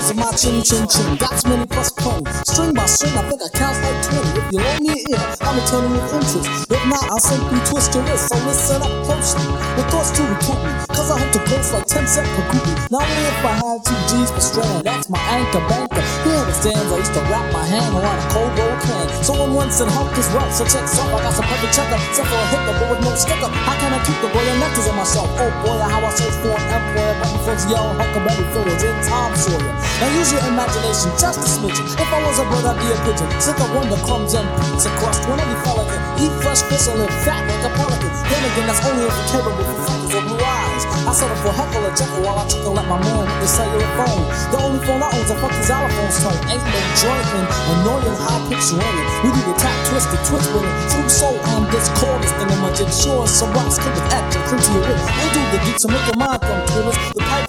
chin. Here's my chin chin chin. Got many plus points. String by string, I think I count like 20. If you loan me ear, I'ma turn it with interest. If not, I'll simply twist your wrist. So listen up closely. With thoughts to recruit me. Cause I hope to post like 10 cent per groupie. Now only if I had two G's per strand. That's my anchor banker. He understands I used to wrap my hand around a cold roll can. Someone once said help is rough, so check off. I got some perfect checker. Except for a hiccup, but with no sticker. How can I keep the boy and nectars on myself? Oh boy, how I search for an employer. But my folks yell Huckleberry Fiddles in Tom Sawyer. Now use your imagination just a smidgen. If I was a bird, I'd be a pigeon. Sick of crumbs and pizza crust. When every fella can eat fresh fish and fat like a pelican. Then again, that's only if you're capable for freckles or blue eyes. I settle for heckle or Jeckle while I chuckle at my man with the cellular phone. The only phone I own own's a fucking xylophone's tone. Ain't no joint in annoying high pitched ringing. We do the tap twist, the twist with it. True soul and this chordus thing in my jig. Sure, some rocks kick it at you, cringe to your wit. We'll do the geeks and make your mind come twirlers. The pipe,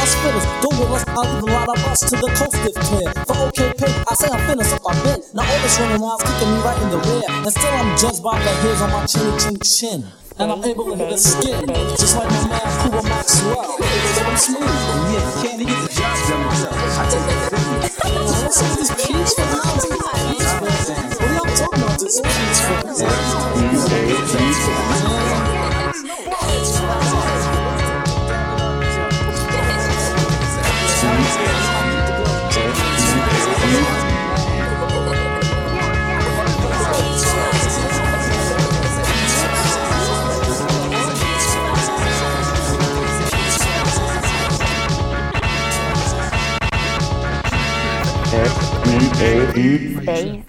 us fitters. Don't will us, I'll even lot of us to the coast if clear. For okay pay, I say I'm finished up my bed. Now all this running around's kicking me right in the rear. And still I'm judged by the hairs on my chin chin chin. And I'm able to hit the skin, just like my man Cuba Maxwell. So I'm smooth. Yeah, can't get the job done myself. I take that business. What's with this peach for What are y'all talking about? This peach Come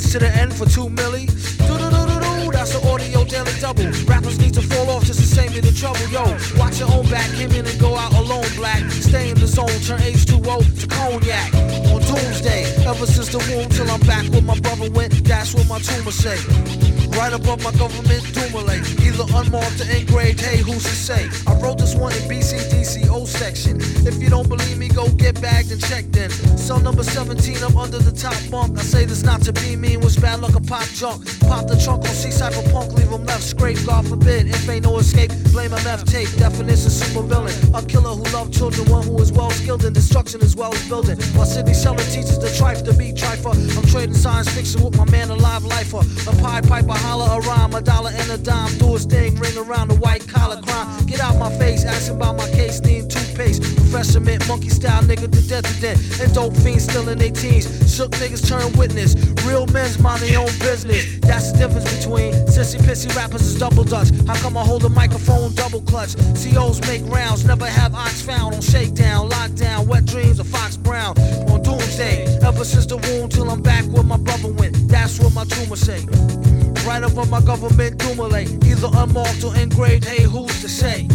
to to the end for two milli. That's the audio daily double. Rappers need to fall off just to save me the trouble. Yo, watch your own back, came in and go out alone, black. Stay in the zone, turn H2O to cognac. Doomsday, ever since the womb till I'm back where my brother went, that's what my tumor say. Right above my government Dumile, either unmarked or engraved, hey, who's to say? I wrote this one in BCDCO section. If you don't believe me, go get bagged and checked in. Cell number 17, I'm under the top bunk. I say this not to be mean, was bad luck a pop junk. Pop the trunk on C Cypherpunk, leave him left scrape, God forbid. If ain't no escape, blame MF tape. Definition super villain. A killer who loved children, one who is well skilled in destruction as well as building. While Sidney Teaches the trife to be trifer. I'm trading science fiction with my man, a live lifer. A pie piper, holler a rhyme, a dollar and a dime. Do his thing, ring around the white collar crime. Get out my face, asking about my case, need toothpaste. Mint, monkey style nigga to death. And dope fiends still in their teens. Shook niggas turn witness. Real men's mind their own business. That's the difference between sissy pissy rappers is double dutch. How come I hold a microphone double clutch? COs make rounds, never have ox found on shakedown, lockdown, wet dreams of Fox Brown on doomsday. Ever since the wound till I'm back where my brother went. That's what my tumor say. Right above my government Dumile, either unmarked or engraved. Hey, who's to say?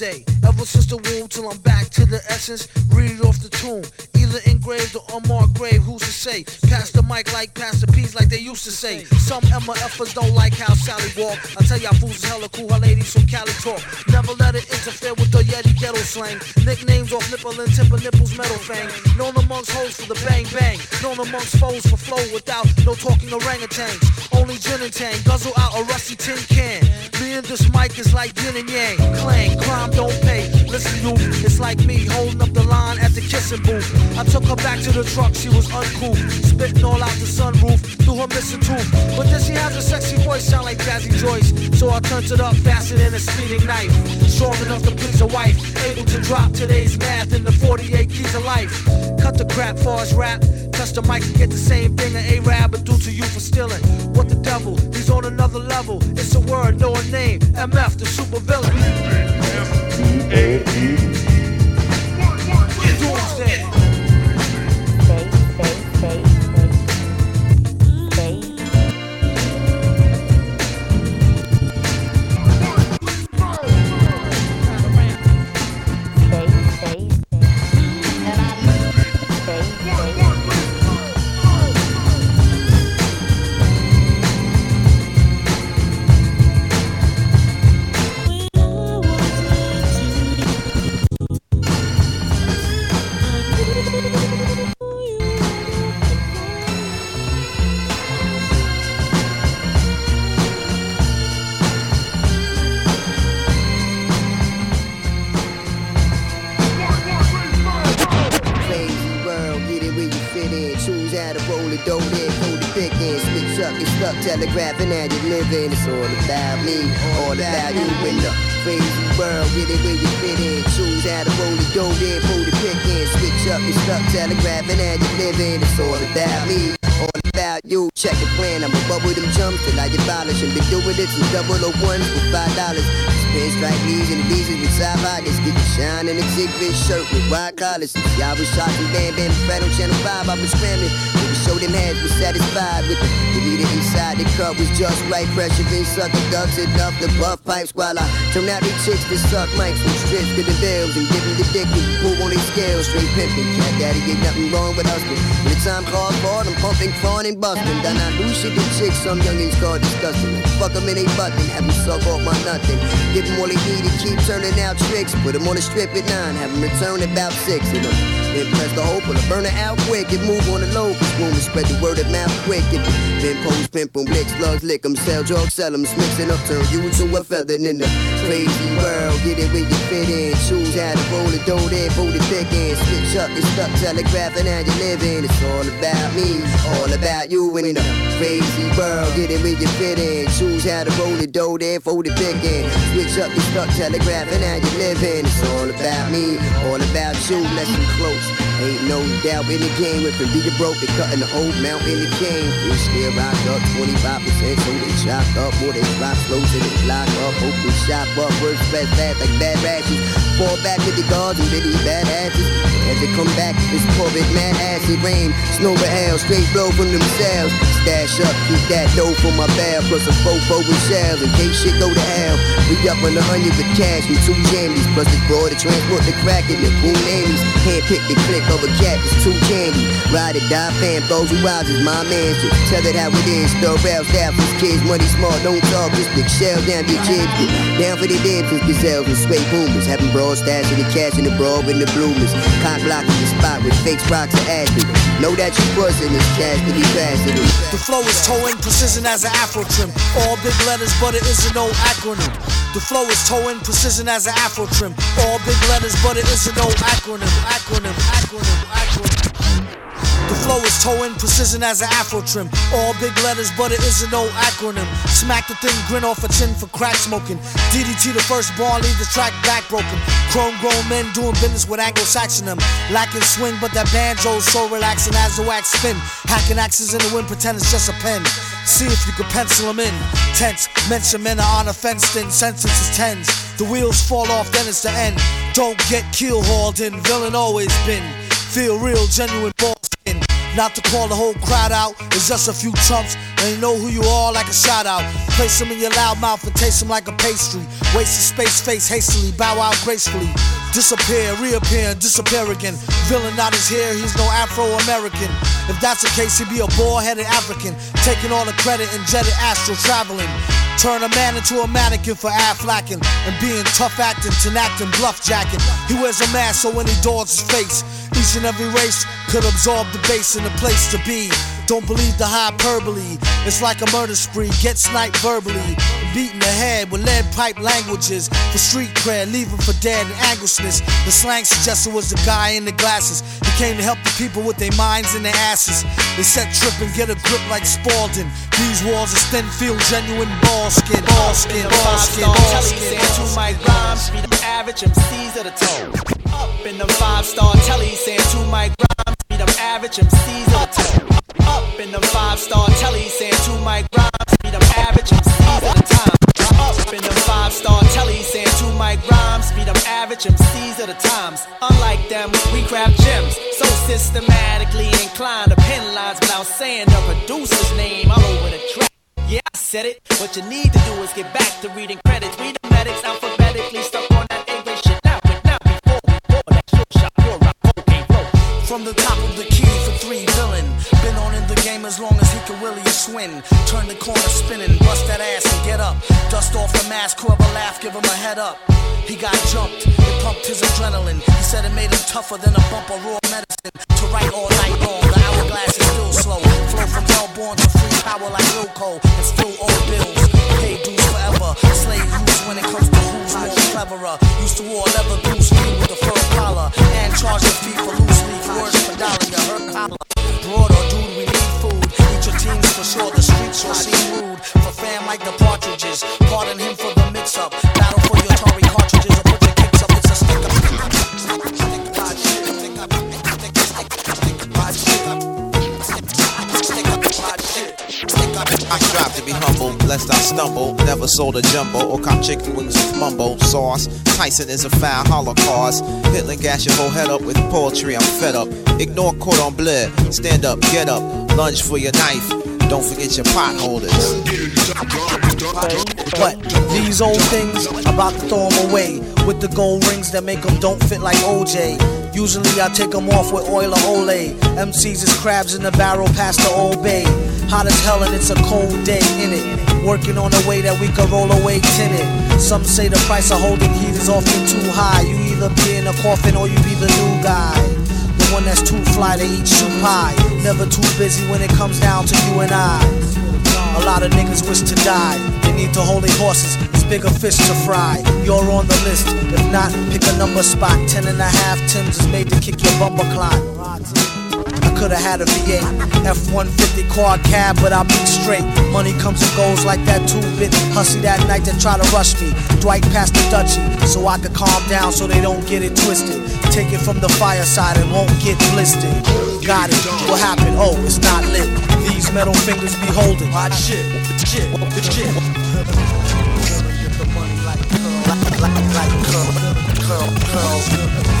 Ever since the womb till I'm back to the essence. Read it off the tomb, either engraved or unmarked grave. Who's to say? Pass the mic like pass the peas, like they used to say. Some MFers don't like how Sally walk. I tell y'all fools is hella cool, her ladies from Cali talk. Never let it interfere with the Yeti ghetto slang. Nicknames off nipple and tip of nipples, metal fang. Known amongst hoes for the bang bang. Known amongst foes for flow without no talking orangutans. Only gin and tang, guzzle out a rusty tin can. Me and this mic is like yin and yang. Clang, crime don't pay. Listen, you, it's like me holding up the line at the kissing booth. I took her back to the truck, she was uncool. Spitting all out the sunroof through her missing tooth. But then she has a sexy voice, sound like Jazzy Joyce. So I turned it up faster than a speeding knife. Strong enough to please a wife. Able to drop today's math in the 48 keys of life. Cut the crap, far rap. Touch the mic and get the same thing an A-Rab would do to you for stealing. What the devil? He's on another level. It's a word, no a name. MF, the super villain. Doomsday. Telegraphing and you living. It's all about me, all about you in the crazy world. Get it where you fit in. Choose how to roll it, go there, pull the pick in. Switch up your stuff, telegraphing and you living. It's all about me. About you, check the plan. I'm above with them jumps till I demolish and been doing it since double oh o ones for five dollars. Pinstripe knees and the knees with side bodies. Get the shine in a zig shirt with white collars. Y'all was shocking, bam bam, fat on channel 5. I was scrambling. Show them heads was satisfied with the The meter inside the cup was just right. Pressure been sucking ducks enough the puff pipes while I turn out these chicks to suck mics from strips to the bills and give them the dick and pull on these scales. Straight pimping. Cat daddy ain't nothing wrong with us. But when the time calls for them pumping, crawling, and busting. Done I lose shit to chicks, some youngins call disgusting. Fuck them in they button, have them suck off my nothing. Give them all they need and keep turning out tricks. Put them on the strip at nine, have them return about six. You know, then press the hope, pull a burner out quick and move on the low. Women spread the word of mouth quick. If then post, pimp em, blick, slugs, lick sell drugs, sell em, mixing up, turn you to a feather in the crazy world. Get it where you fit in. Choose how to roll it, there, fold it thick in. Switch up, it's stuck, telegraphing how you living. It's all about me, it's all about you in the crazy world. Get it where you fit in. Choose how to roll it, dough then fold it thick in. Switch up, it's stuck, telegraphing how you living. It's all about me, all about you. Listen close. Ain't no doubt in the game. If it be broke, they cutting the whole mount in the game. We still rock up 25%, so they chop up. More they drop slow to they lock up. open shop up. Words fast, fast like bad rashes. Fall back to the guards and bitty bad asses. As they come back, it's COVID, mad acid rain. Snow with hell, straight blow from themselves. Stash up, keep that dough for my bell. Plus a fofo with shells in case shit go to hell. We up on the onion with cash and two jammies. Plus the broad to transport the crack in the boom namies. Hand pick the click of a cat is too candy. Ride or die, fan, those who rise is my man. Just tell it how it is. The rail staff is kids, money smart, don't talk. Just big shell down your kids. Down for the dead since gazelles and sway boomers. Having broad stash in the cash and the broad with the bloomers. Cock blocking the spot with fake rocks and ashes. Know that you in this cash to be The flow is towing, precision as an afro trim. All big letters, but it isn't no acronym. The flow is towing, precision as an afro trim. All big letters, but it isn't no acronym. Acronym, acronym. The flow is towing, precision as an afro trim. All big letters, but it isn't no acronym. Smack the thing, grin off a chin for crack smoking. DDT the first bar, leave the track back broken. Chrome grown men doing business with Anglo-Saxon them. Lacking swing, but that banjo's so relaxing as the wax spin. Hacking axes in the wind, pretend it's just a pen. See if you can pencil them in. Tense, mention men are on a fenced in, sentences tens. The wheels fall off, then it's the end. Don't get keel hauled in, villain always been. Feel real, genuine skin. Not to call the whole crowd out, it's just a few chumps. You know who you are like a shout out. Place them in your loud mouth and taste them like a pastry. Waste of space, face hastily, bow out gracefully. Disappear, reappear, disappear again. Villain not his hair, he's no Afro American. If that's the case, he'd be a bald headed African. Taking all the credit and jetted astral traveling. Turn a man into a mannequin for afflacking and being tough acting, acting, bluff jacking. He wears a mask so when he daws his face, each and every race could absorb the base in the place to be. Don't believe the hyperbole. It's like a murder spree. Get sniped verbally. Beaten the head with lead pipe languages. For street cred, leaving for dead and anguishness. The slang suggested was the guy in the glasses. He came to help the people with their minds and their asses. They set trip and get a grip like Spalding. These walls are thin, feel genuine ball skin, ball skin, ball skin, ball skin. Two mic rhymes, be the average MCs of the toe. Up in them five star tellies, saying two mic rhymes, be them average MCs of the toe. Up in them five star tellies, saying two mic rhymes, be them average MCs of the time. Up in them five star tellies, saying two mic rhymes, be them average MCs of the times. Unlike them, we craft gems, so systematically inclined to pen lines without saying the producer's name all over the track. Yeah, I said it. What you need to do is get back to reading credits. Read the medics alphabetically, stuck on that English shit. Now, but now before, before that short shot, your rock, cocaine flow. From the top of the Turn the corner spinning, bust that ass and get up. Dust off the mask, a laugh, give him a head up. He got jumped, it pumped his adrenaline. He said it made him tougher than a bump of raw medicine. To write all night long, the hourglass is still slow. Flow from hellborn to free power like Wilco, stumble. Never sold a jumbo or cop chicken wings with mumbo sauce. Tyson is a foul holocaust. Hitler gas your whole head up with poetry. I'm fed up. Ignore cordon bleu. Stand up, get up, lunge for your knife. Don't forget your potholders. But these old things, about to throw 'em away with the gold rings that make 'em don't fit like OJ. Usually I take 'em off with oil or Olay. MCs is crabs in the barrel past the old bay. Hot as hell and it's a cold day in it. Working on a way that we could roll away tinted. Some say the price of holding heat is often too high. You either be in a coffin or you be the new guy. The one that's too fly to eat shoe pie. Never too busy when it comes down to you and I. A lot of niggas wish to die. They need to hold their horses. It's bigger fish to fry. You're on the list. If not, pick a number spot. Ten and a half Tims is made to kick your bumper clot. I could've had a V8, F-150 quad cab, but I beat straight. Money comes and goes like that two-bit hussy that night that try to rush me. Dwight passed the Dutchie, so I could calm down so they don't get it twisted. Take it from the fireside and won't get blistered. Got it. What happened? Oh, it's not lit. These metal fingers be holding. Hot shit. Shit. Shit. Like curl, like, like curl, curl,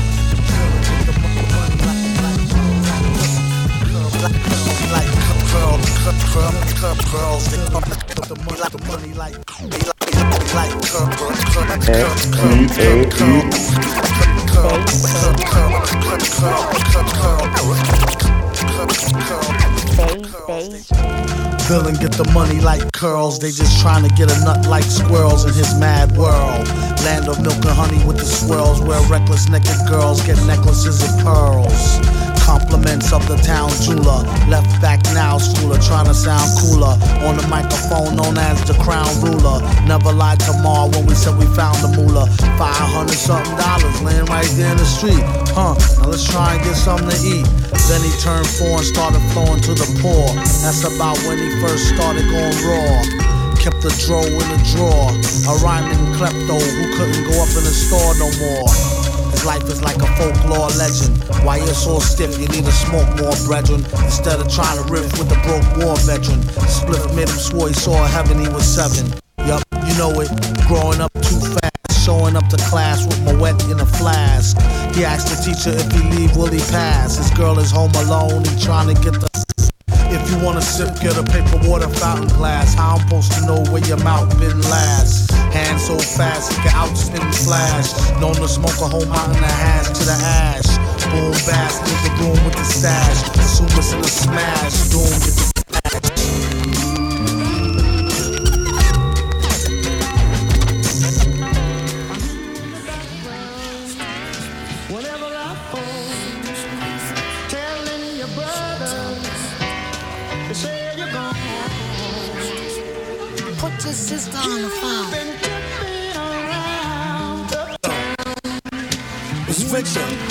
Villain get the money like curls. They just trying to get a nut like squirrels in his mad world. Land of milk and honey with the swirls, where reckless naked girls get necklaces of pearls. Compliments of the town jeweler. Left back now, schooler, trying to sound cooler. On the microphone, known as the crown ruler. Never lied to Ma when we said we found the moolah. 500 something dollars laying right there in the street. Huh, now let's try and get something to eat. Then he turned four and started flowing to the poor. That's about when he first started going raw. Kept the dro in the drawer. A rhyming klepto who couldn't go up in the store no more. Life is like a folklore legend. Why you're so stiff, you need to smoke more, brethren. Instead of trying to riff with the broke war veteran. Split made him swore he saw heaven, he was seven. Yup, you know it. Growing up too fast. Showing up to class with my wet in a flask. He asked the teacher if he leave, will he pass? His girl is home alone, he trying to get the you wanna sip, get a paper water fountain glass. How I'm supposed to know where your mouth been last? Hand so fast, he can outspin flash. Known to smoke a whole mountain of hash to the ash. Boom, bass, leave the room with the stash. It's in a smash. Doom, get the on the phone. It's Victor.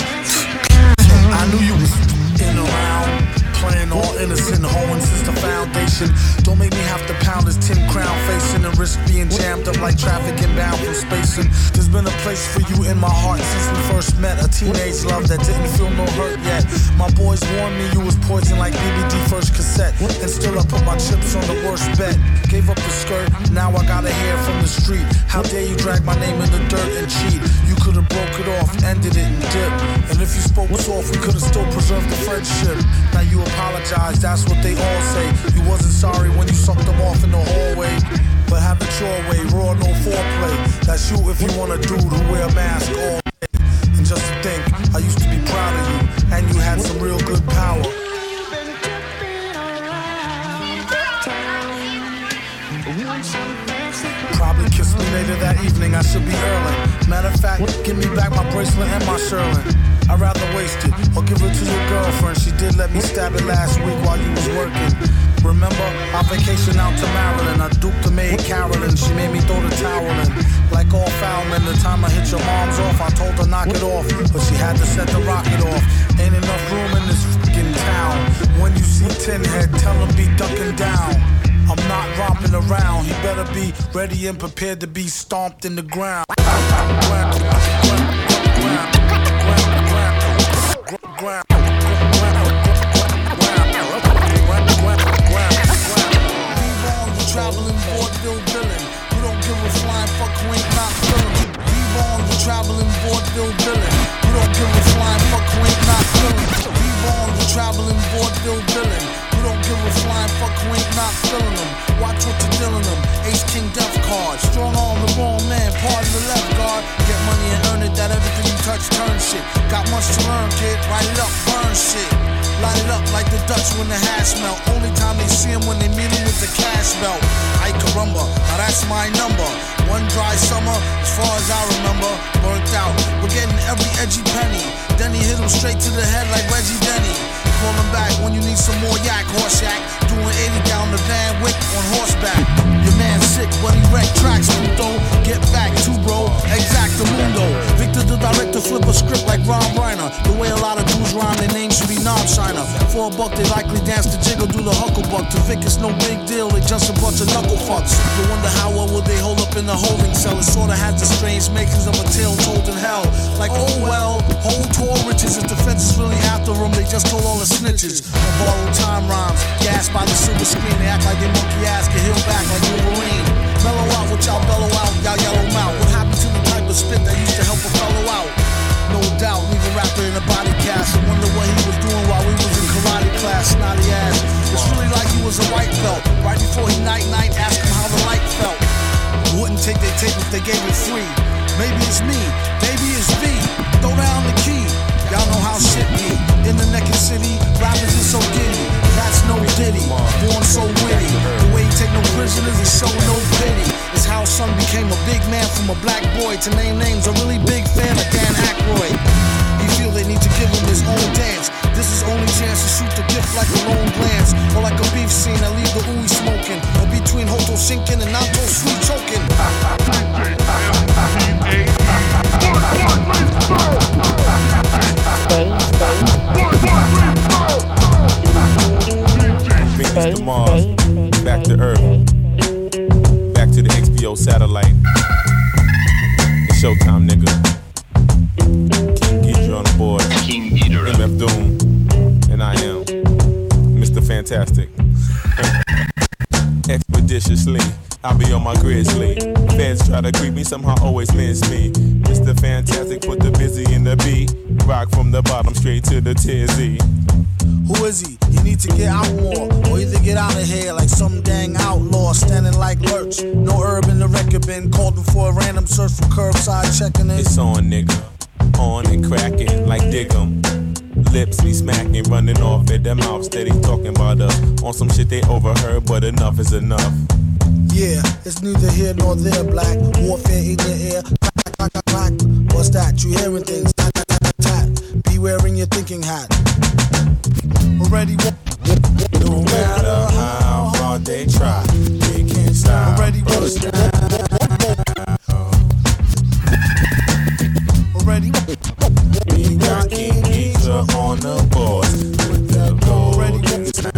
Foundation. Don't make me have to pound this tin crown facing and risk being jammed up like traffic inbound from spacing. There's been a place for you in my heart since we first met. A teenage love that didn't feel no hurt yet. My boys warned me you was poison like BBD first cassette. And still I put my chips on the worst bet. Gave up the skirt, now I got a hair from the street. How dare you drag my name in the dirt and cheat? You could've broke it off, ended it and dipped. And if you spoke soft, we could've still preserved the friendship. Now you apologize, that's what they all say. You wasn't sorry when you sucked them off in the hallway. But have it your way, raw, no foreplay. That's you if you want a dude who wear a mask all day. And just to think, I used to be proud of you, and you had some real good power. Probably kiss me later that evening, I should be early. Matter of fact, give me back my bracelet and my Sherlin. I'd rather waste it or give it to your girlfriend. She did let me stab it last week while you was working. Remember, I vacationed out to Maryland. I duped the maid Carolyn. She made me throw the towel in. Like all foul men, the time I hit your mom's off, I told her knock it off. But she had to set the rocket off. Ain't enough room in this fucking town. When you see Tin Head, tell him be ducking down. I'm not romping around. He better be ready and prepared to be stomped in the ground. Card. Strong arm the wrong man. Pardon the left guard. Get money and earn it. That everything you touch turn shit. Got much to learn, kid. Write it up, burn shit. Light it up like the Dutch when the hash melt. Only time they see him when they meet him with the cash belt. I carumba, now that's my number. One dry summer, as far as I remember, burnt out. We're getting every edgy penny. Then he hit him straight to the head like Reggie Denny. Call back when you need some more yak, horse yak. Doing 80 down the Van Wyck on horseback. Your man sick, he wrecked tracks, puto. Get back to bro, exact the mundo. Victor the director flip a script like Rob Reiner. The way a lot of dudes rhyme, their names should be non shiner. For a buck, they likely dance the jiggle, do the hucklebuck. To Vic, it's no big deal, they just a bunch of knuckle fucks. You wonder how well would they hold up in the holding cell? It sorta has the strange makings of a told hell. Like, oh well, whole tour riches. If is really after them, they just told all the snitches. Or borrowed time rhymes, gas by the silver screen. They act like they monkey ass can heal back like Wolverine. Mellow out, what y'all bellow out, y'all yellow mouth. What happened to the type of spit that used to help a fellow out? No doubt, leave a rapper in a body cast. I wonder what he was doing while we was in karate class. Snotty ass. It's really like he was a white belt. Right before he night night, ask him how the light felt. Wouldn't take their tape if they gave it free. Maybe it's me, maybe it's V. Throw down the key. Y'all know how shit be. In the naked city, rappers is so giddy. That's no ditty. Born so witty. The way he take no prisoners and show no pity. It's how son became a big man from a black boy. To name names, a really big fan of Dan Aykroyd. He feel they need to give him his own dance. This is only chance to shoot the gift like a lone glance. Or like a beef scene that leave the ooey smoking. Or between Hoto sinking and Nato sweet choking. Venus to Mars, back to Earth, back to the XPO satellite. It's showtime, nigga. King Geedorah on the board. King Geedorah. MF Doom. And I am Mr. Fantastic. Expeditiously, I'll be on my grizzly. Feds try to creep me, somehow always miss me. Mr. Fantastic, put the busy in the beat. Rock from the bottom straight to the tizzy. Who is he? He need to get out more, or either get out of here like some dang outlaw standing like lurch. No herb in the record bin, called him for a random search for curbside checking in. It's on, nigga. On and cracking like dig 'em. Lips be smacking, running off at their mouth, steady talking about us. On some shit they overheard, but enough is enough. Yeah, it's neither here nor there, black. Warfare in your ear. Clack, clack, clack. What's that? You hearing things? Tat, tat, tat, tat. Be wearing your thinking hat. Already No matter how hard they try, they can't stop. Already Already, We got Geezer on the board with the golden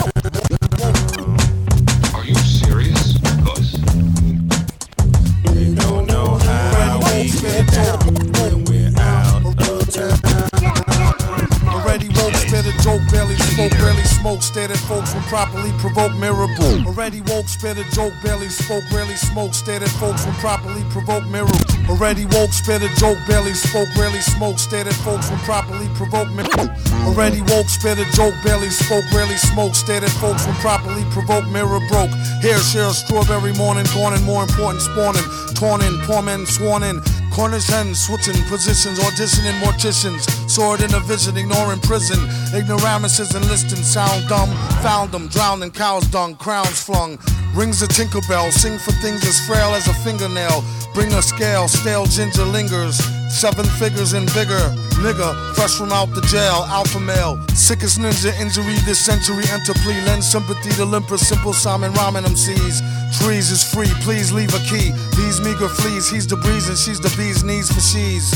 joke, barely spoke, barely smoke, stared at folks when properly provoked, mirror broke. Already woke, spit a joke, barely spoke, barely smoke, stared at folks when properly provoked, mirror. Already woke, spit a joke, barely spoke, barely smoke, stared at folks when properly provoked, mirror. Already woke, a joke, barely spoke, barely smoke, stared at folks when properly provoked, mirror broke. Hair share strawberry morning, and more important spawning, torn in, poor men sworn in. Cornish hens switching positions, auditioning morticians. Sword in a vision, ignoring prison. Ignoramuses enlisting, sound dumb. Found them, drowned in cow's dung, crowns flung. Rings a tinkerbell, sing for things as frail as a fingernail. Bring a scale, stale ginger lingers. Seven figures in vigor. Nigga, fresh from out the jail, alpha male. Sickest ninja injury this century, enter plea. Lend sympathy to limper, simple Simon Ramen MCs. Trees is free, please leave a key. These meager fleas, he's the breeze and she's the bee's knees for she's.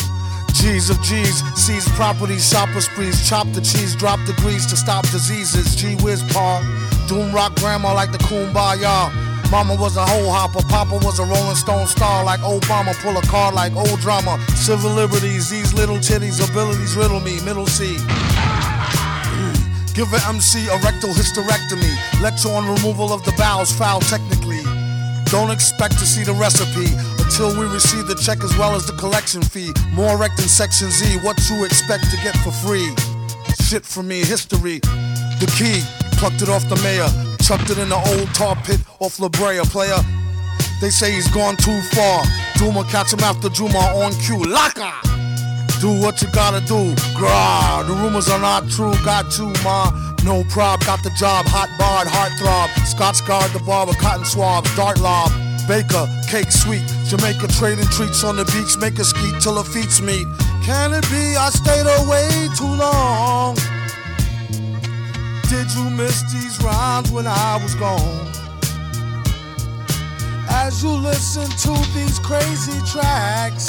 G's of G's, seize property, shopper sprees, chop the cheese, drop the grease to stop diseases. G whiz par, doom rock grandma like the kumbaya. Mama was a hoe hopper, Papa was a Rolling Stone star like Obama. Pull a card like old drama. Civil liberties, these little titties, abilities riddle me. Middle C. Give an MC a rectal hysterectomy. Lecture on removal of the bowels, foul technically. Don't expect to see the recipe until we receive the check as well as the collection fee. More rec than Section Z, what you expect to get for free? Shit for me, history. The key, plucked it off the mayor, chucked it in the old tar pit off La Brea, player. They say he's gone too far. Duma catch him after Juma on cue. Laka! Do what you gotta do. Grah, the rumors are not true. Got you, ma. No prob, got the job. Hot barred, heart throb. Scotch guard, the barber, cotton swab, dart lob. Baker, cake sweet. Jamaica trading treats on the beach. Make a skeet till her feet meet. Can it be I stayed away too long? Did you miss these rhymes when I was gone? As you listen to these crazy tracks.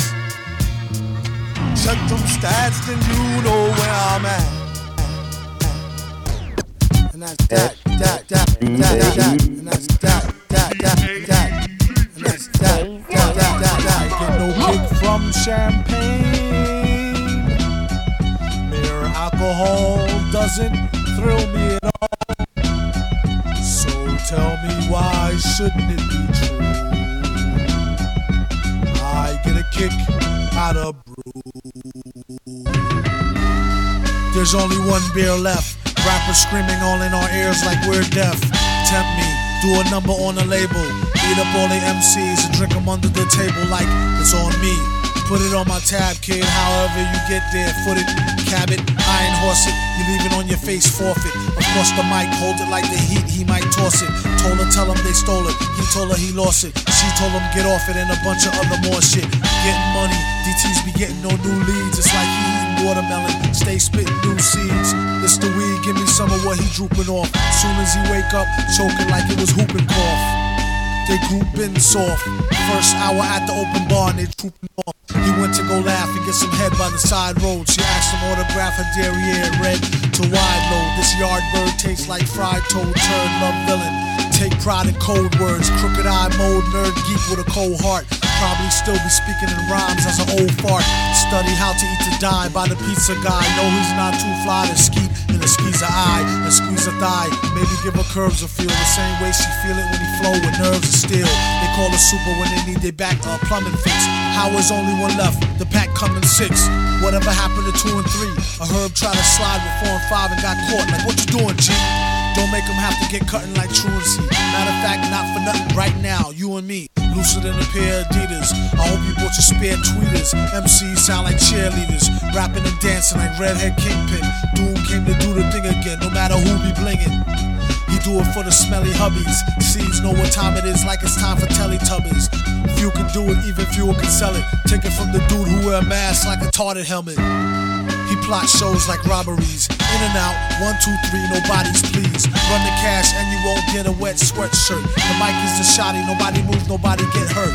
Check them stats, then you know where I'm at. And that's that, that, that, that, that, that, and that's that, that, that, that, and that's that, that, that, that, that. Get no kick from champagne. Mere alcohol doesn't thrill me shouldn't it be true? I get a kick out of brew. There's only one beer left. Rappers screaming all in our ears like we're deaf. Tempt me, do a number on a label. Eat up all the MCs and drink them under the table like it's on me. Put it on my tab, kid. However you get there, foot it, cab it, iron horse it. You leave it on your face, forfeit. Across the mic, hold it like the heat. He might toss it. Told her, tell him they stole it. He told her he lost it. She told him get off it and a bunch of other more shit. Getting money, DTs be getting no new leads. It's like eating watermelon. Stay spitting new seeds. It's the weed, give me some of what he drooping off. Soon as he wake up, choking like it was whooping cough. They group in soft. First hour at the open bar and they trooping off. He went to go laugh and get some head by the side road. She asked him autograph her derriere red to wide load. This yard bird tastes like fried toad, turd, love villain. Take pride in cold words, crooked eye mold, nerd geek with a cold heart. Probably still be speaking in rhymes as an old fart. Study how to eat to die by the pizza guy. Know he's not too fly to skeet in a squeeze a eye and squeeze a thigh. Maybe give her curves a feel the same way she feel it when he flow with nerves of steel. They call her super when they need their back uh, plumbing fix. How is only one left? The pack coming six. Whatever happened to two and three? A herb tried to slide with four and five and got caught. Like what you doing, G? Don't make them have to get cutting like truancy. Matter of fact, not for nothing. Right now, you and me. Looser than a pair of Adidas. I hope you bought your spare tweeters. MCs sound like cheerleaders. Rapping and dancing like Redhead Kingpin. Doom came to do the thing again, no matter who be blingin'. He do it for the smelly hubbies. Seeds know what time it is, like it's time for Teletubbies. Few can do it, even fewer can sell it. Take it from the dude who wear a mask like a tarted helmet. He plots shows like robberies. In and out, one, two, three, nobody's pleased. Run the cash and you won't get a wet sweatshirt. The mic is the shotty, nobody move, nobody get hurt.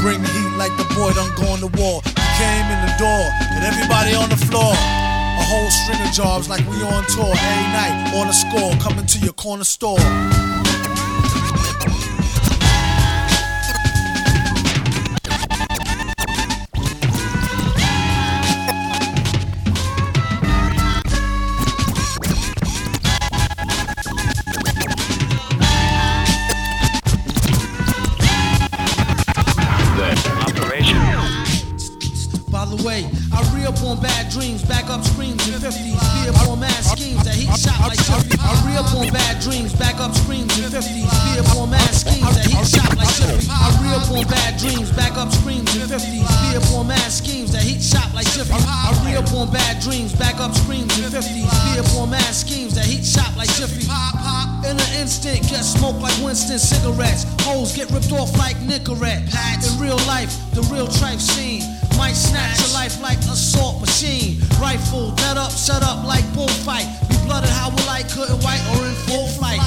Bring the heat like the boy done gone to war. You came in the door and everybody on the floor. A whole string of jobs like we on tour every night on the score, coming to your corner store. Back up screams in 50s, be up on mad schemes that heat shot like Jiffy. In an instant, get smoked like Winston cigarettes. Hoes get ripped off like Nicorette. In real life, the real tripe scene. Might snatch your life like assault machine. Rifle, net up, set up like bullfight. Be blooded how will I couldn't white or in full flight.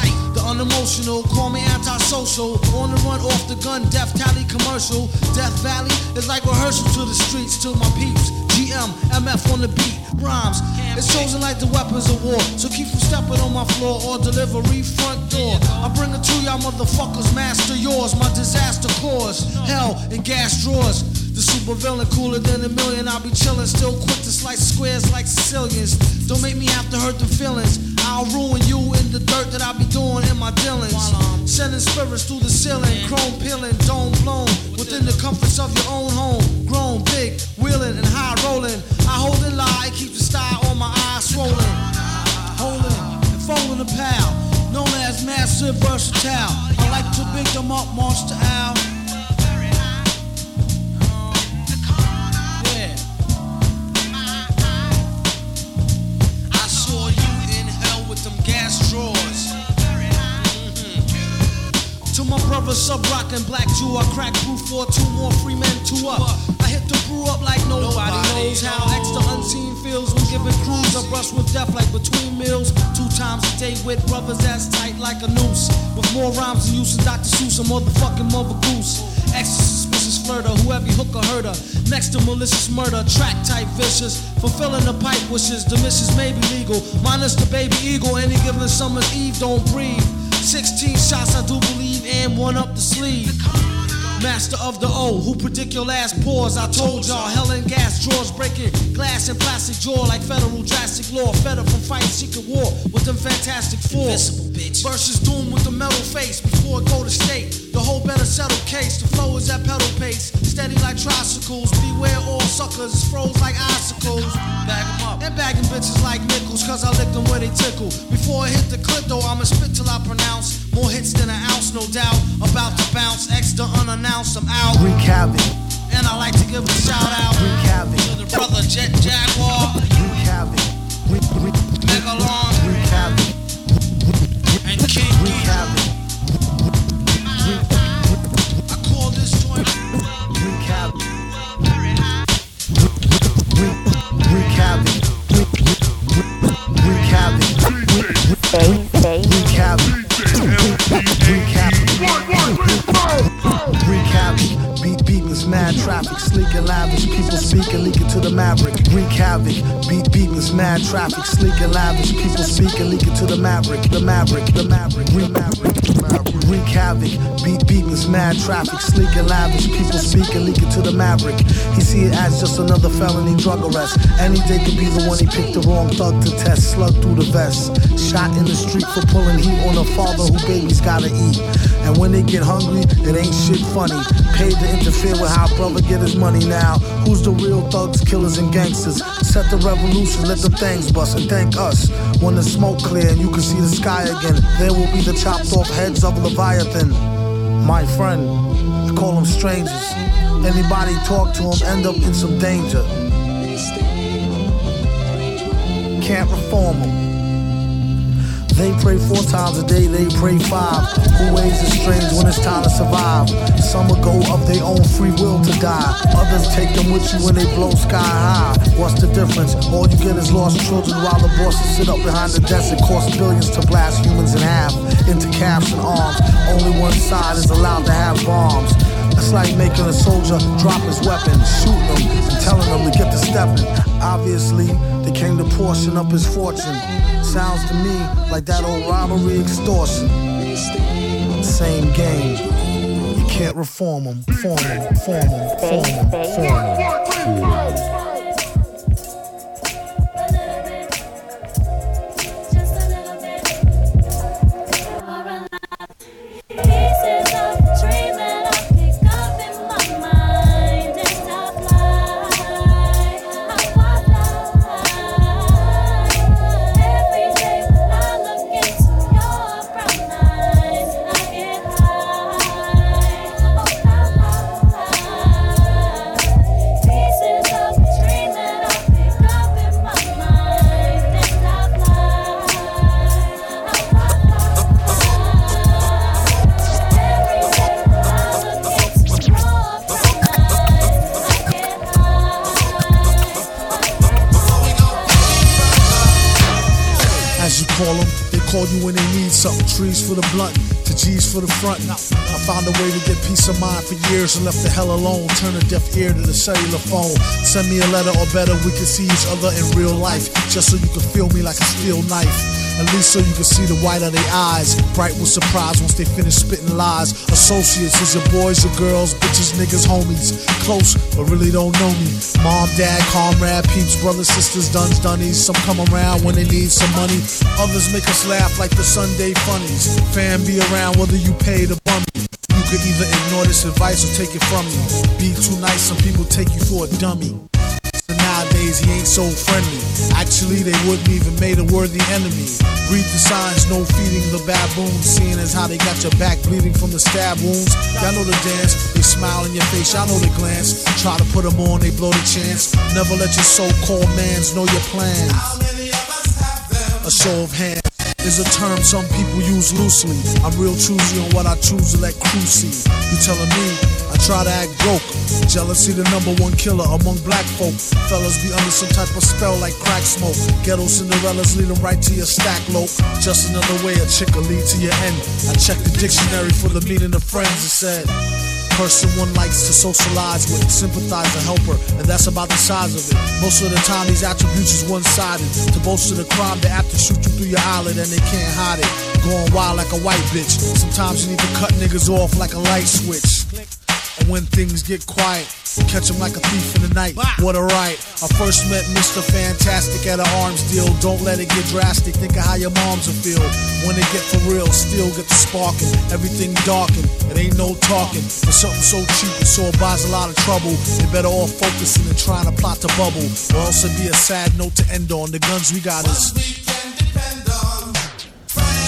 Unemotional, call me antisocial. On the run off the gun, death tally commercial. Death Valley is like rehearsal to the streets to my peeps. GM, MF on the beat, rhymes. It's chosen like the weapons of war. So keep from stepping on my floor or delivery front door. I bring it to y'all motherfuckers, master yours. My disaster cause hell and gas drawers. The super villain cooler than a million. I'll be chillin', still quick to slice squares like Sicilians. Don't make me have to hurt the feelings. I'll ruin you in the dirt that I be doing in my dealings. Sending spirits through the ceiling, chrome peeling, dome blown within the comforts of your own home. Grown, big, wheeling and high rolling. I hold and lie, keep the style on my eyes swollen. Holding and folding a pal, known as massive versatile. I like to big them up, monster owl. With them gas drawers. Mhm. To my brother Subroc and Black Jew, I crack brew for two more free men, two up. I hit the brew up like nobody, knows how extra unseen feels when giving crews a brush with death like between meals. Two times a day with brothers that's tight like a noose. With more rhymes than use than Dr. Seuss, a motherfucking mother goose. Extra suspicious flirter, hook or hurt her. Next to malicious murder, track type vicious. Fulfilling the pipe wishes, the missions may be legal. Minus the baby eagle, any given summer's eve, don't breathe. 16 shots, I do believe, and one up the sleeve. Master of the O, who predict your last pause. I told y'all, hell and gas drawers breaking glass and plastic jaw like federal drastic law. Fed up from fighting secret war with them fantastic four. Versus doom with the metal face before it go to state. The whole better settle case. The flow is at pedal pace, steady like tricycles. Beware all suckers, froze like icicles. Bag 'em up and bagging bitches like nickels, cause I lick them where they tickle. Before I hit the clip though, I'ma spit till I pronounce more hits than an ounce, no doubt. About to bounce, extra unannounced, I'm out. Wreak havoc, And I like to give a shout out wreak havoc, to the brother Jet Jaguar, wreak havoc, wreak, wreak, wreak havoc, wreak havoc, mad traffic, sleek and lavish, people speaking, leaking to the maverick, wreak havoc, beat beatless, mad traffic, sleek and lavish, people speaking, leaking to the maverick, the maverick, the maverick, wreak maverick, wreak havoc, beat beatless, mad traffic, sleek and lavish, people speaking, leaking to the maverick. He see it as just another felony drug arrest. Any day could be the one he picked the wrong thug to test, slug through the vest, shot in the street for pulling heat on a father who babies gotta eat. And when they get hungry, it ain't shit funny. Paid to interfere with how brother get his money now. Who's the real thugs, killers, and gangsters? Set the revolution, let them things bust, and thank us. When the smoke clear and you can see the sky again, there will be the chopped off heads of Leviathan. My friend, I call them strangers. Anybody talk to them end up in some danger. Can't reform them. They pray four times a day, they pray five. Who weighs the strings when it's time to survive? Some will go of their own free will to die. Others take them with you when they blow sky high. What's the difference? All you get is lost children while the bosses sit up behind the desk. It costs billions to blast humans in half into calves and arms. Only one side is allowed to have bombs. It's like making a soldier drop his weapon, shooting him, and telling him to get to stepping. Obviously, they came to portion up his fortune. Sounds to me like that old robbery extortion. Same game. You can't reform them, form them, form them, form them, form them. Trees for the blunt, to G's for the front. I found a way to get peace of mind for years and left the hell alone. Turn a deaf ear to the cellular phone. Send me a letter or better, we can see each other in real life. Just so you can feel me like a steel knife. At least so you can see the white of their eyes. Bright with surprise once they finish spitting lies. Associates is your boys, your girls, bitches, niggas, homies. Close, but really don't know me. Mom, dad, comrade, peeps, brothers, sisters, duns, dunnies. Some come around when they need some money. Others make us laugh like the Sunday funnies. Fan be around whether you pay the bum. You could either ignore this advice or take it from me. Be too nice, some people take you for a dummy. Nowadays he ain't so friendly. Actually, they wouldn't even made a worthy enemy. Read the signs, no feeding the baboons. Seeing as how they got your back bleeding from the stab wounds. Y'all know the dance, they smile in your face, y'all know the glance. Try to put them on, they blow the chance. Never let your so-called mans know your plans. A show of hands is a term some people use loosely. I'm real choosy on what I choose to let crew see. You telling me try to act broke. Jealousy, the number one killer among black folk. Fellas be under some type of spell like crack smoke. Ghetto Cinderellas lead them right to your stack lope. Just another way a chick will lead to your end. I checked the dictionary for the meaning of friends. It said, person one likes to socialize with, sympathize to help her, and that's about the size of it. Most of the time, these attributes is one sided. To boast of the crime, they apt to shoot you through your eyelid and they can't hide it. Going wild like a white bitch. Sometimes you need to cut niggas off like a light switch. And when things get quiet, catch him like a thief in the night. What a right. I first met Mr. Fantastic at an arms deal. Don't let it get drastic. Think of how your moms will feel. When it get for real, still get the sparking. Everything darkened. It ain't no talking. For something so cheap, it so buys a lot of trouble. They better all focusing and trying to plot the bubble. Or else it'd be a sad note to end on. The guns we got is.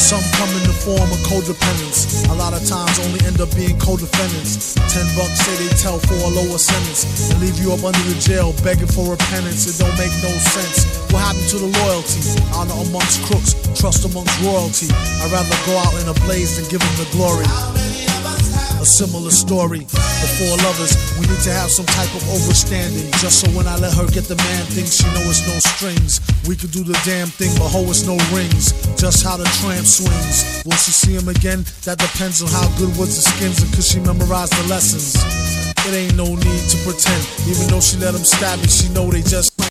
Some come in the form of codependence. A lot of times only end up being co-defendants. Ten bucks say they tell for a lower sentence and leave you up under the jail begging for repentance. It don't make no sense. What happened to the loyalty? Honor amongst crooks, trust amongst royalty. I'd rather go out in a blaze than give them the glory a similar story. Before lovers, we need to have some type of overstanding. Just so when I let her get the man thing, she know it's no strings. We could do the damn thing, but ho, it's no rings. Just how the tramp swings. Will she see him again? That depends on how good was the skins and could she memorize the lessons. It ain't no need to pretend. Even though she let him stab me, she know they just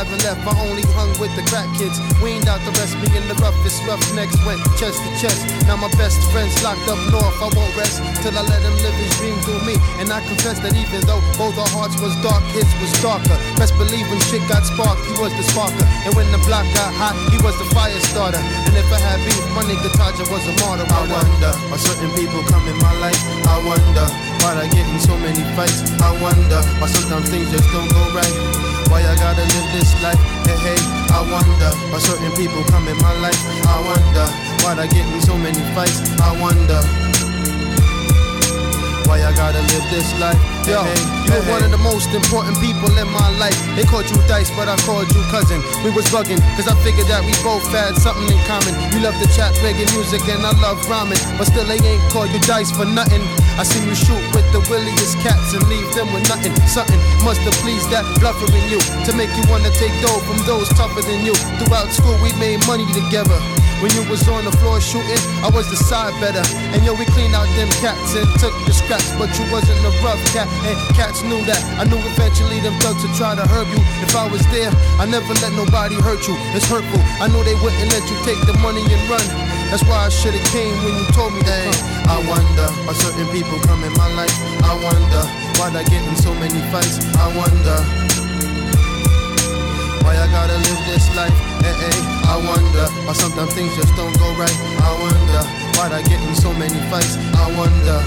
haven't left. I only hung with the crack kids. Weaned out the rest, me in the roughest roughnecks went chest to chest. Now my best friend's locked up north. I won't rest till I let him live his dream through me. And I confess that even though both our hearts was dark, his was darker. Best believe when shit got sparked, he was the sparker. And when the block got hot, he was the fire starter. And if I had beef, my nigga Taja was a martyr. I wonder why certain people come in my life. I wonder why I get in so many fights. I wonder why sometimes things just don't go right. Why I gotta live this life? Hey, hey, I wonder why certain people come in my life. I wonder why I get in so many fights. I wonder why I gotta live this life. Yo, you're one of the most important people in my life. They called you Dice, but I called you cousin. We was bugging, cause I figured that we both had something in common. You love the chat reggae music and I love rhyming. But still, they ain't called you Dice for nothing. I seen you shoot with the williest cats and leave them with nothing. Something must have pleased that bluffer in you to make you wanna take dough from those tougher than you. Throughout school, we made money together. When you was on the floor shooting, I was the side better. And yo, we cleaned out them cats and took the scraps, but you wasn't a rough cat, and cats knew that. I knew eventually them thugs would try to hurt you. If I was there, I never let nobody hurt you. It's hurtful. I know they wouldn't let you take the money and run. That's why I should've came when you told me that. I wonder why certain people come in my life. I wonder why I get in so many fights. I wonder why I gotta live this life. Hey, hey, I wonder why sometimes things just don't go right. I wonder why I get in so many fights. I wonder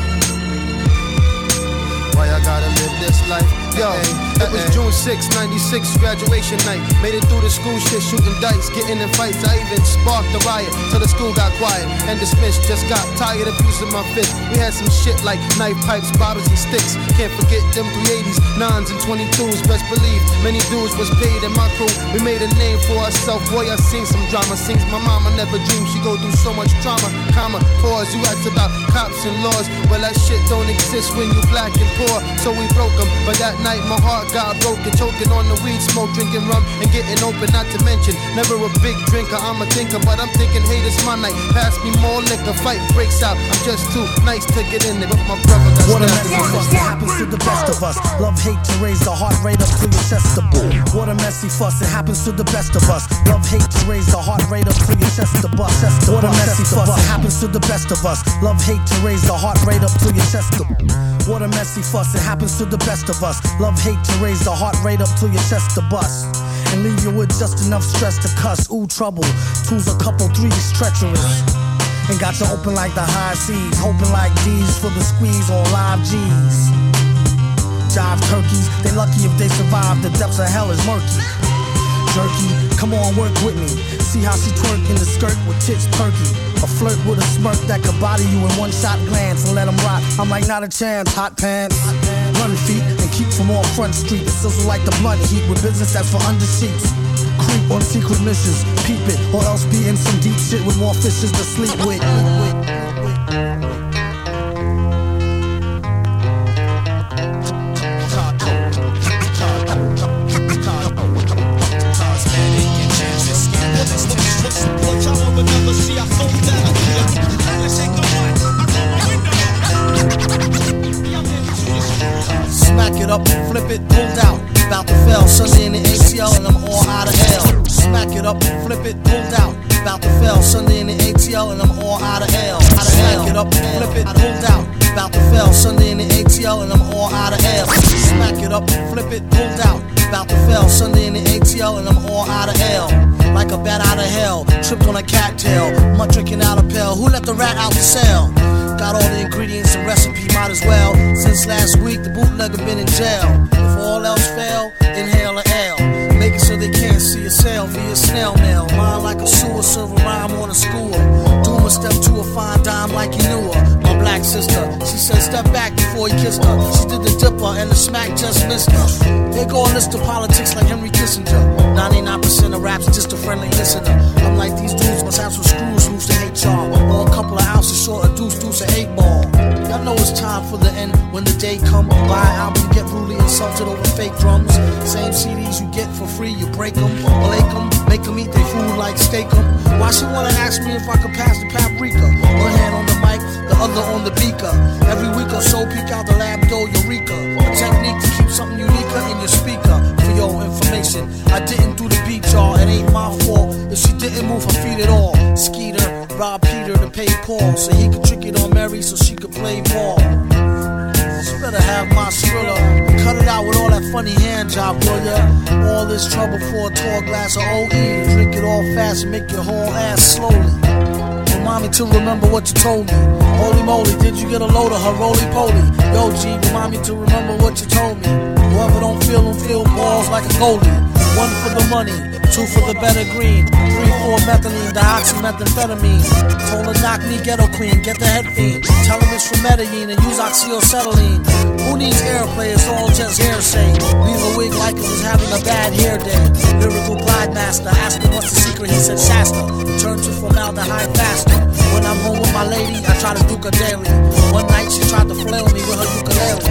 why I gotta live this life. Yo, it was June 6, 96, graduation night. Made it through the school shit, shooting dice, getting in fights. I even sparked a riot till the school got quiet and dismissed. Just got tired of using my fist. We had some shit like knife pipes, bottles, and sticks. Can't forget them 380s, 9s, and 22s. Best believe many dudes was paid in my crew. We made a name for ourselves. Boy, I seen some drama. Sings my mama never dreamed she go through so much trauma. Comma, pause. You asked about cops and laws. Well, that shit don't exist when you black and poor. So we broke them. But that night my heart got broken. Choking on the weed smoke, drinking rum, and getting open. Not to mention, never a big drinker. I'm a thinker, but I'm thinking, hey, this my night. Pass me more liquor. Fight breaks out. I'm just too nice to get in there. But my brother got What a messy fuss that happens to the best of us. Love, hate to raise the heart rate up to your chest. What a messy fuss. It happens to the best of us. Love, hate to raise the heart rate up to your chest. The bus. What a messy fuss. It happens to the best of us. Love, hate to raise the heart rate up to your chest. What a messy fuss. It happens to the best of us. Love, hate to raise the heart rate up to your chest. The bus. And leave you with just enough stress to cuss. Ooh, trouble. Two's a couple, three's treacherous. And got you open like the high seas, hoping like D's for the squeeze on live G's. Jive turkeys, they lucky if they survive. The depths of hell is murky. Jerky, come on, work with me. See how she twerk in the skirt with tits perky. A flirt with a smirk that could body you in one shot glance and let 'em rock. I'm like, not a chance, hot pants. Run feet keep from on front street. Sizzle like the blunt heat with business that's for under sheets. Creep on secret missions, peep it, or else be in some deep shit with more fishes to sleep with. Smack it up, flip it, pulled out. About to fail, Sunday in the ATL, and I'm all out of hell. Smack it up, flip it, pulled out. About to fail, Sunday in the ATL, and I'm all out of hell. Of. Smack it up, flip it, pulled out. About to fail, Sunday in the ATL, and I'm all out of hell. Smack it up, flip it, pulled out. About to fail, Sunday in the ATL, and I'm all out of hell. Like a bat out of hell, tripped on a cattail. Mud drinking out a pill. Who let the rat out the cell? Got all the ingredients and recipe, might as well. Since last week, the bootlegger been in jail. If all else fail, inhale a L. Make it so they can't see a sale via snail mail. Line like a sewer, serve a rhyme on a skewer. Doom a step to a fine dime like you knew her. My black sister, she said step back before he kissed her. She did the dipper and the smack just missed her. They go on list of politics like Henry Kissinger. 99% of raps just a friendly listener. I'm like these dudes must have some screws Or a couple of ounces short of deuce deuce a eight ball. Y'all know it's time for the end when the day come. Buy an album, get brutally insulted over fake drums. Same CDs you get for free, you break them, blake them, make them eat their food like steak 'em. Why she wanna ask me if I could pass the paprika? One hand on the mic, the other on the beaker. Every week or so, peek out the lab door, Eureka. A technique to keep something unique in your speaker. For your information, I didn't do the beat, y'all. It ain't my fault if she didn't move her feet at all. Skeeter, rob Peter to pay Paul, so he could trick it on Mary so she could play ball. She better have my skrilla. Cut it out with all that funny hand job, will ya? All this trouble for a tall glass of OE. Drink it all fast and make your whole ass slowly. Remind me to remember what you told me. Holy moly, did you get a load of her roly poly? Yo, G, remind me to remember what you told me. Whoever don't feel them feel balls like a goalie. One for the money, two for the better green, three for methylene, dioxymethamphetamine. Told her knock me ghetto queen, get the head fiend. Tell him it's from Medellin and use oxyacetylene. Who needs airplay? It's all just hearsay. Leave a wig like it was having a bad hair day. Lyrical glide master, asked him what's the secret. He said Shasta. Turn to formaldehyde faster. When I'm home with my lady, I try to do her daily. One night she tried to flail me with her ukulele.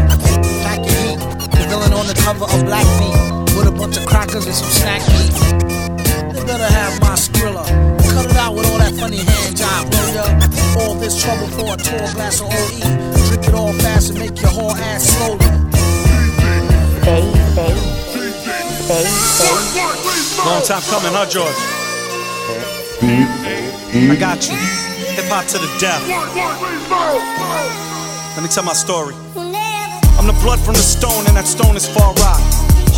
Pack your heat. The villain on the cover of Black Feet with a bunch of crackers and some snack meat. They better have my skrilla. Cut it out with all that funny hand job, will? All this trouble for a tall glass of OE. Drink it all fast and make your whole ass slowly. Long time coming, huh, George? I got you. Hip hop to the death. Let me tell my story. I'm the blood from the stone, and that stone is far rock.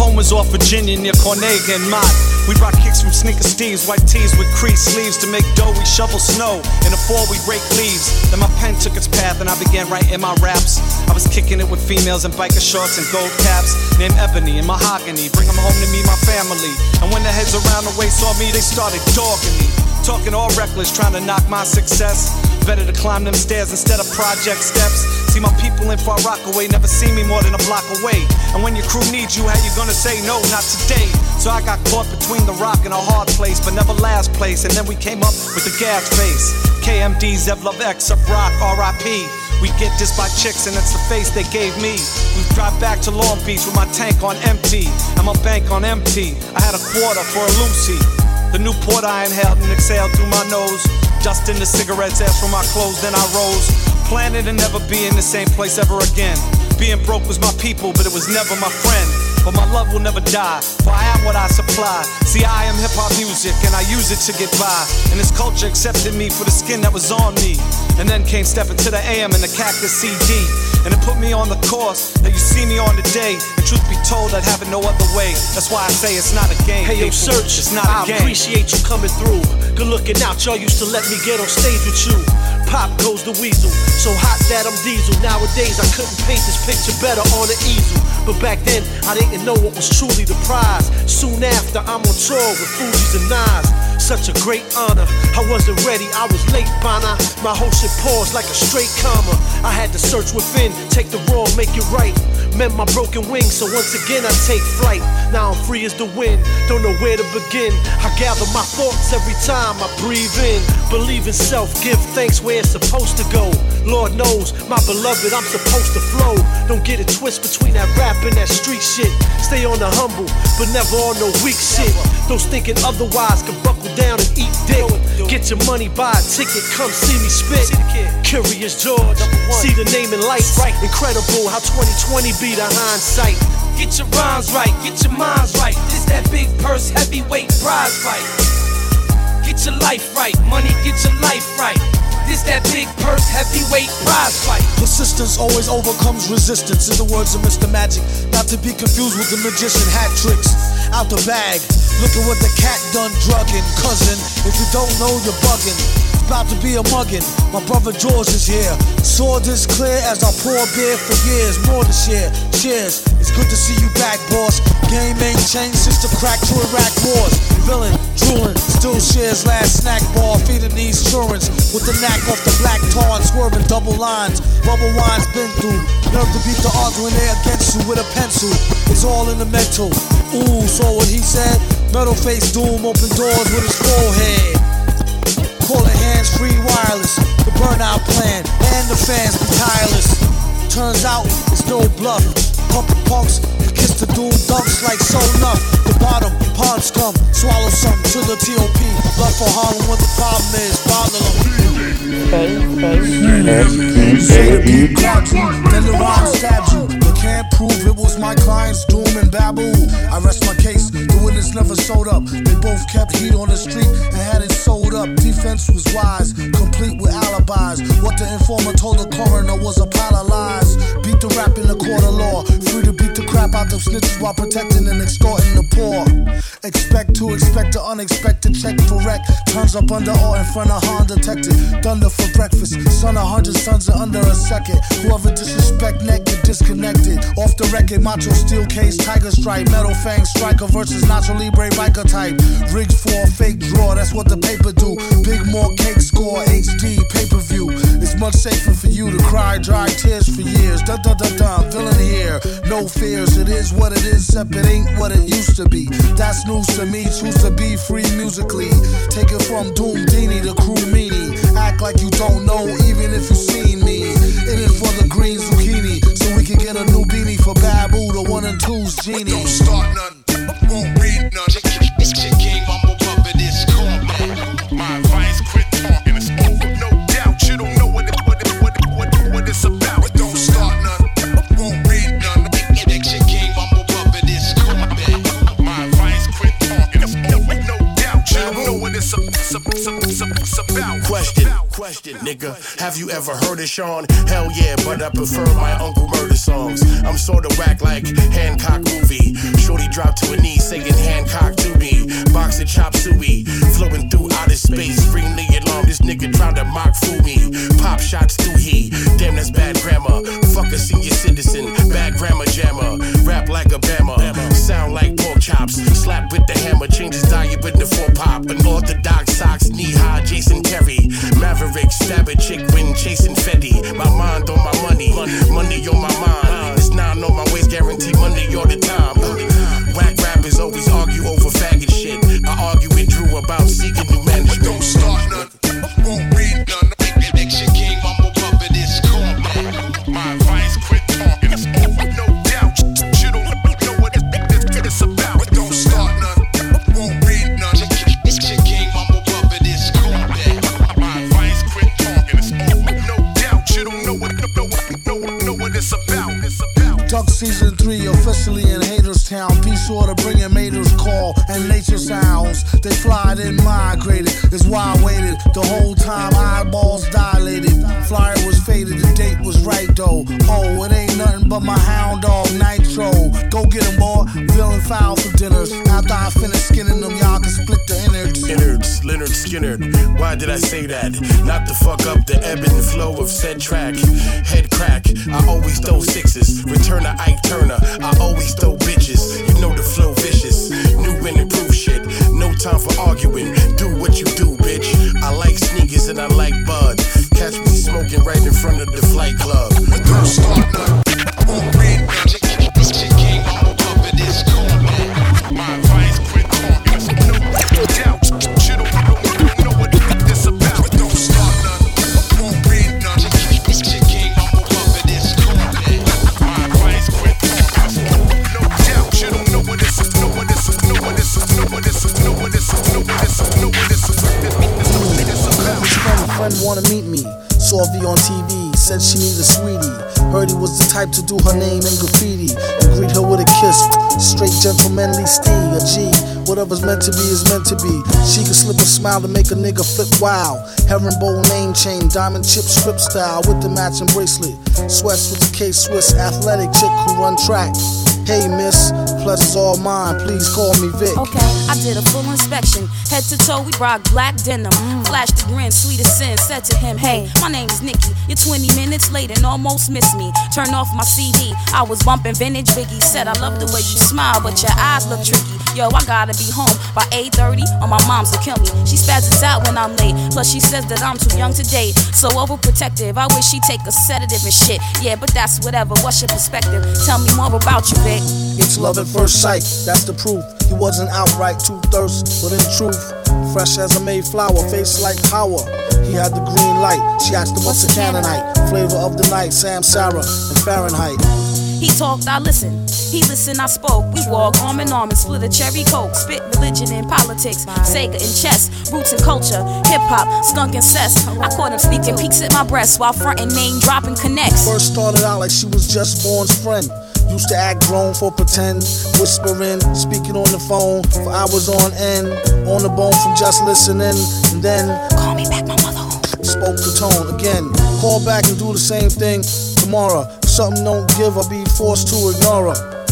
Home is off Virginia near Cornaga and Mott. We rock kicks from sneaker steves, white tees with creased sleeves to make dough. We shovel snow. In the fall, we rake leaves. Then my pen took its path and I began writing my raps. I was kicking it with females in biker shorts and gold caps named Ebony and Mahogany. Bring them home to me, my family. And when the heads around the way saw me, they started dogging me. Talking all reckless, trying to knock my success. Better to climb them stairs instead of project steps. See my people in Far Rockaway never see me more than a block away. And when your crew needs you, how you gonna say no? Not today. So I got caught between the rock and a hard place, but never last place. And then we came up with the gas face. KMD, Zev Love X, Subroc, RIP. We get this by chicks, and it's the face they gave me. We drive back to Long Beach with my tank on empty and my bank on empty. I had a quarter for a Lucy. The Newport I inhaled and exhaled through my nose. Just in the cigarettes ash for my clothes, then I rose. Planning and never be in the same place ever again. Being broke was my people, but it was never my friend. But my love will never die, for I am what I supply. See, I am hip hop music, and I use it to get by. And this culture accepted me for the skin that was on me. And then came stepping to the AM and the Cactus CD. And it put me on the course that you see me on today. And truth be told, I'd have it no other way. That's why I say it's not a game. Hey, yo, Serch. It's not I a game. I appreciate you coming through. Good looking out, y'all used to let me get on stage with you. Pop goes the weasel, so hot that I'm diesel. Nowadays, I couldn't paint this picture better on the easel. But back then, I didn't know what was truly the prize. Soon after, I'm on tour with Fugees and Nas. Such a great honor. I wasn't ready, I was late, Bana. My whole shit paused like a straight comma. I had to search within, take the wrong, make it right. Mend my broken wings, so once again I take flight. Now I'm free as the wind, don't know where to begin. I gather my thoughts every time I breathe in. Believe in self, give thanks where it's supposed to go. Lord knows, my beloved, I'm supposed to flow. Don't get a twist between that rap and that street shit. Stay on the humble, but never on no weak shit. Those thinking otherwise can buckle down and eat dick. Get your money, buy a ticket, come see me spit. Curious George, see the name in lights. Right? Incredible how 2020 be the hindsight. Get your rhymes right, get your minds right. This that big purse, heavyweight prize fight. Get your life right, money, get your life right. This that big purse, heavyweight prize fight. Persistence always overcomes resistance, in the words of Mr. Magic. Not to be confused with the magician hat tricks. Out the bag, look at what the cat done drugging. Cousin, don't know, you're bugging. About to be a mugging. My brother George is here. Saw this clear as I pour beer for years. More to share. Cheers. It's good to see you back, boss. Game ain't changed since the crack to Iraq wars. Villain, drooling, still shares last snack bar, feeding these insurance with the knack off the black tar and swerving double lines. Bubble wine's been through. Nerve to beat the odds when they're against you with a pencil. It's all in the mental. Ooh, saw what he said. Metal face doom, open doors with his forehead. Call it hands free wireless. The burnout plan and the fans be tireless. Turns out it's no bluff. Couple punks who kiss the doom dunks like so enough. The bottom, pond scum, swallow some to the TOP. Love for Harlem, what the problem is, bother them. Say the beat caught you, then the rhyme stabbed you. But can't prove it was my client's doom and Babu. I rest my case, the witness never showed up. They both kept heat on the street and had it sold up. Defense was wise, complete with alibis. What the informer told the coroner was a pile of lies. Beat the rap in the court of law. Free to beat the crap out of snitches while protecting and extorting the poor. Expect to expect the unexpected check for wreck. Turns up under all in front of Han detected. Thunder for breakfast. Son of hundred sons are under a second. Whoever disrespect neck get disconnected. Off the record, macho steel case, tiger stripe, metal fang striker versus Nacho Libre biker type. Rigged for a fake draw, that's what the paper do. Big more cake score, HD pay per view. It's much safer for you to cry dry tears for years. Dun dun dun dun, villain here, no fears. It is what it is, except it ain't what it used to be. That's news to me. Choose to be free musically. Take it from Doom Dini to Crew Meanie. Act like you don't know, even if you've seen me. In it for the green get a new beanie for Babu, the one and two's genie. Don't start none, won't read none. Nigga. Have you ever heard of Sean? Hell yeah, but I prefer my Uncle Murder songs. I'm sorta whack like Hancock movie. Shorty dropped to a knee saying Hancock to me. Boxing chop suey, flowing through outer space. Ring the alarm, this nigga trying to mock fool me. Pop shots through he. Damn, that's bad grammar. Fuck a senior citizen, bad grammar jammer. Rap like a bammer, sound like chops. Slap with the hammer, changes diet with the four pop. An orthodox socks, knee high, Jason Terry. Maverick, stab a chick when chasing Fetty. My mind on my money, money on my mind. It's nine on my waist, guarantee money all the time. Whack rappers always argue over faggot shit. I argue with Drew about seeking new management. Don't start none, officially in Haterstown. Peace order bringing Maters call and nature sounds. They fly then migrated. It's why I waited the whole time. Eyeballs dilated. Flyer was faded. The date was right though. Oh, it ain't nothing but my hound dog Nitro. Go get him, boy. Feeling foul for Why did I say that? Not to fuck up the ebb and flow of said track. Head crack, I always throw sixes. Return to Ike Turner, I always throw bitches. You know the flow vicious. New and improved shit. No time for arguing. Do what you do, bitch. I like sneakers and I like bud. Catch me smoking right in front of the flight club. Don't start type to do her name in graffiti and greet her with a kiss. Straight gentlemanly steed, a G. Whatever's meant to be is meant to be. She can slip a smile to make a nigga flip wow. Herringbone name chain, diamond chip strip style with the matching bracelet. Sweats with the K Swiss athletic chick who run track. Hey miss, plus it's all mine. Please call me Vic. Okay, I did a full inspection. Head to toe, we rock black denim. Flashed the grin, sweet as sin. Said to him, Hey, my name is Nikki. You're 20 minutes late and almost missed me. Turn off my CD. I was bumping vintage Biggie. Said, I love the way you smile, but your eyes look tricky. Yo, I gotta be home by 8:30 or my mom's will kill me. She spazzes out when I'm late. Plus, she says that I'm too young to date. So overprotective. I wish she'd take a sedative and shit. Yeah, but that's whatever. What's your perspective? Tell me more about you, Vic. It's love at first sight, that's the proof. He wasn't outright too thirst, but in truth, fresh as a Mayflower, face like power. He had the green light. She asked him what's a Canaanite. Flavor of the night, Samsara and Fahrenheit. He talked, I listened. He listened, I spoke. We walked arm in arm and split a cherry coke. Spit religion and politics, Sega and chess, roots and culture, hip hop, skunk and cess. I caught him sneaking peeks at my breast while fronting name dropping connects. First started out like she was just born's friend. Used to act grown for pretend, whispering, speaking on the phone for hours on end. On the bone from just listening, and then call me back, my mother home. spoke the tone. Again, call back and do the same thing tomorrow. Something don't give, I'll be forced to ignore her.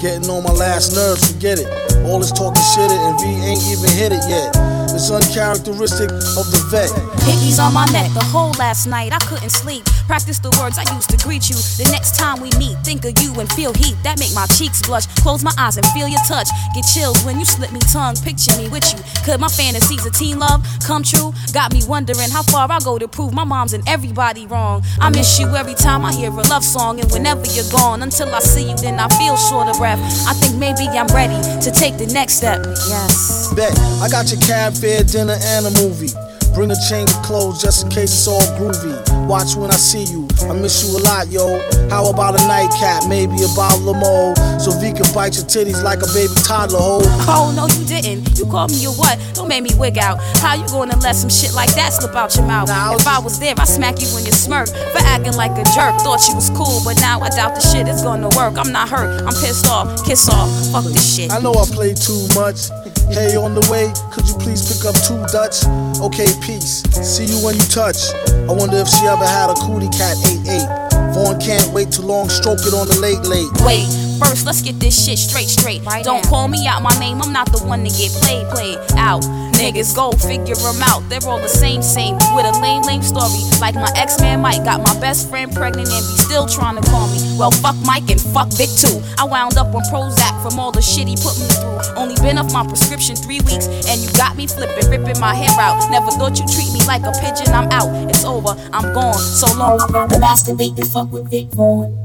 Getting on my last nerves, forget it. All this talking shit and V ain't even hit it yet. It's uncharacteristic of the vet. Hickeys on my neck the whole last night. I couldn't sleep. Practice the words I used to greet you. The next time we meet, think of you and feel heat. That make my cheeks blush. Close my eyes and feel your touch. Get chills when you slip me tongue. Picture me with you. Could my fantasies of teen love come true? Got me wondering how far I go to prove my mom's and everybody wrong. I miss you every time I hear a love song, and whenever you're gone, until I see you, then I feel short of breath. I think maybe I'm ready to take the next step. Yes. Bet, I got your cab fare, dinner, and a movie. Bring a change of clothes just in case it's all groovy. Watch when I see you. I miss you a lot, yo. How about a nightcap? Maybe a bottle of mo. So V can bite your titties like a baby toddler ho. Oh no, you didn't. You called me a what? Don't make me wig out. How you gonna let some shit like that slip out your mouth? if I was there, I'd smack you in your smirk for acting like a jerk. Thought you was cool, but now I doubt the shit is gonna work. I'm not hurt. I'm pissed off. Kiss off. Fuck this shit. I know I play too much. Hey, on the way, could you please pick up two Dutch? Okay, peace. See you when you touch. I wonder if she ever had a cootie cat 8-8. Vaughn can't wait too long, stroke it on the late late. Wait, first let's get this shit straight straight. Don't call me out my name, I'm not the one to get played, played out. Niggas go figure them out, they're all the same, same. With a lame, lame story. Like my ex man Mike got my best friend pregnant and be still trying to call me. Well, fuck Mike and fuck Vic too. I wound up on Prozac from all the shit he put me through. Only been off my prescription three weeks and you got me flipping, ripping my hair out. Never thought you treat me like a pigeon, I'm out. It's over, I'm gone. So long. I'd rather masturbate than fuck with Vic Vaughn.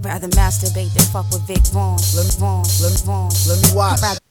Rather masturbate than fuck with Vic Vaughn. Let me, Vaughn. Let me, Vaughn. Let me watch.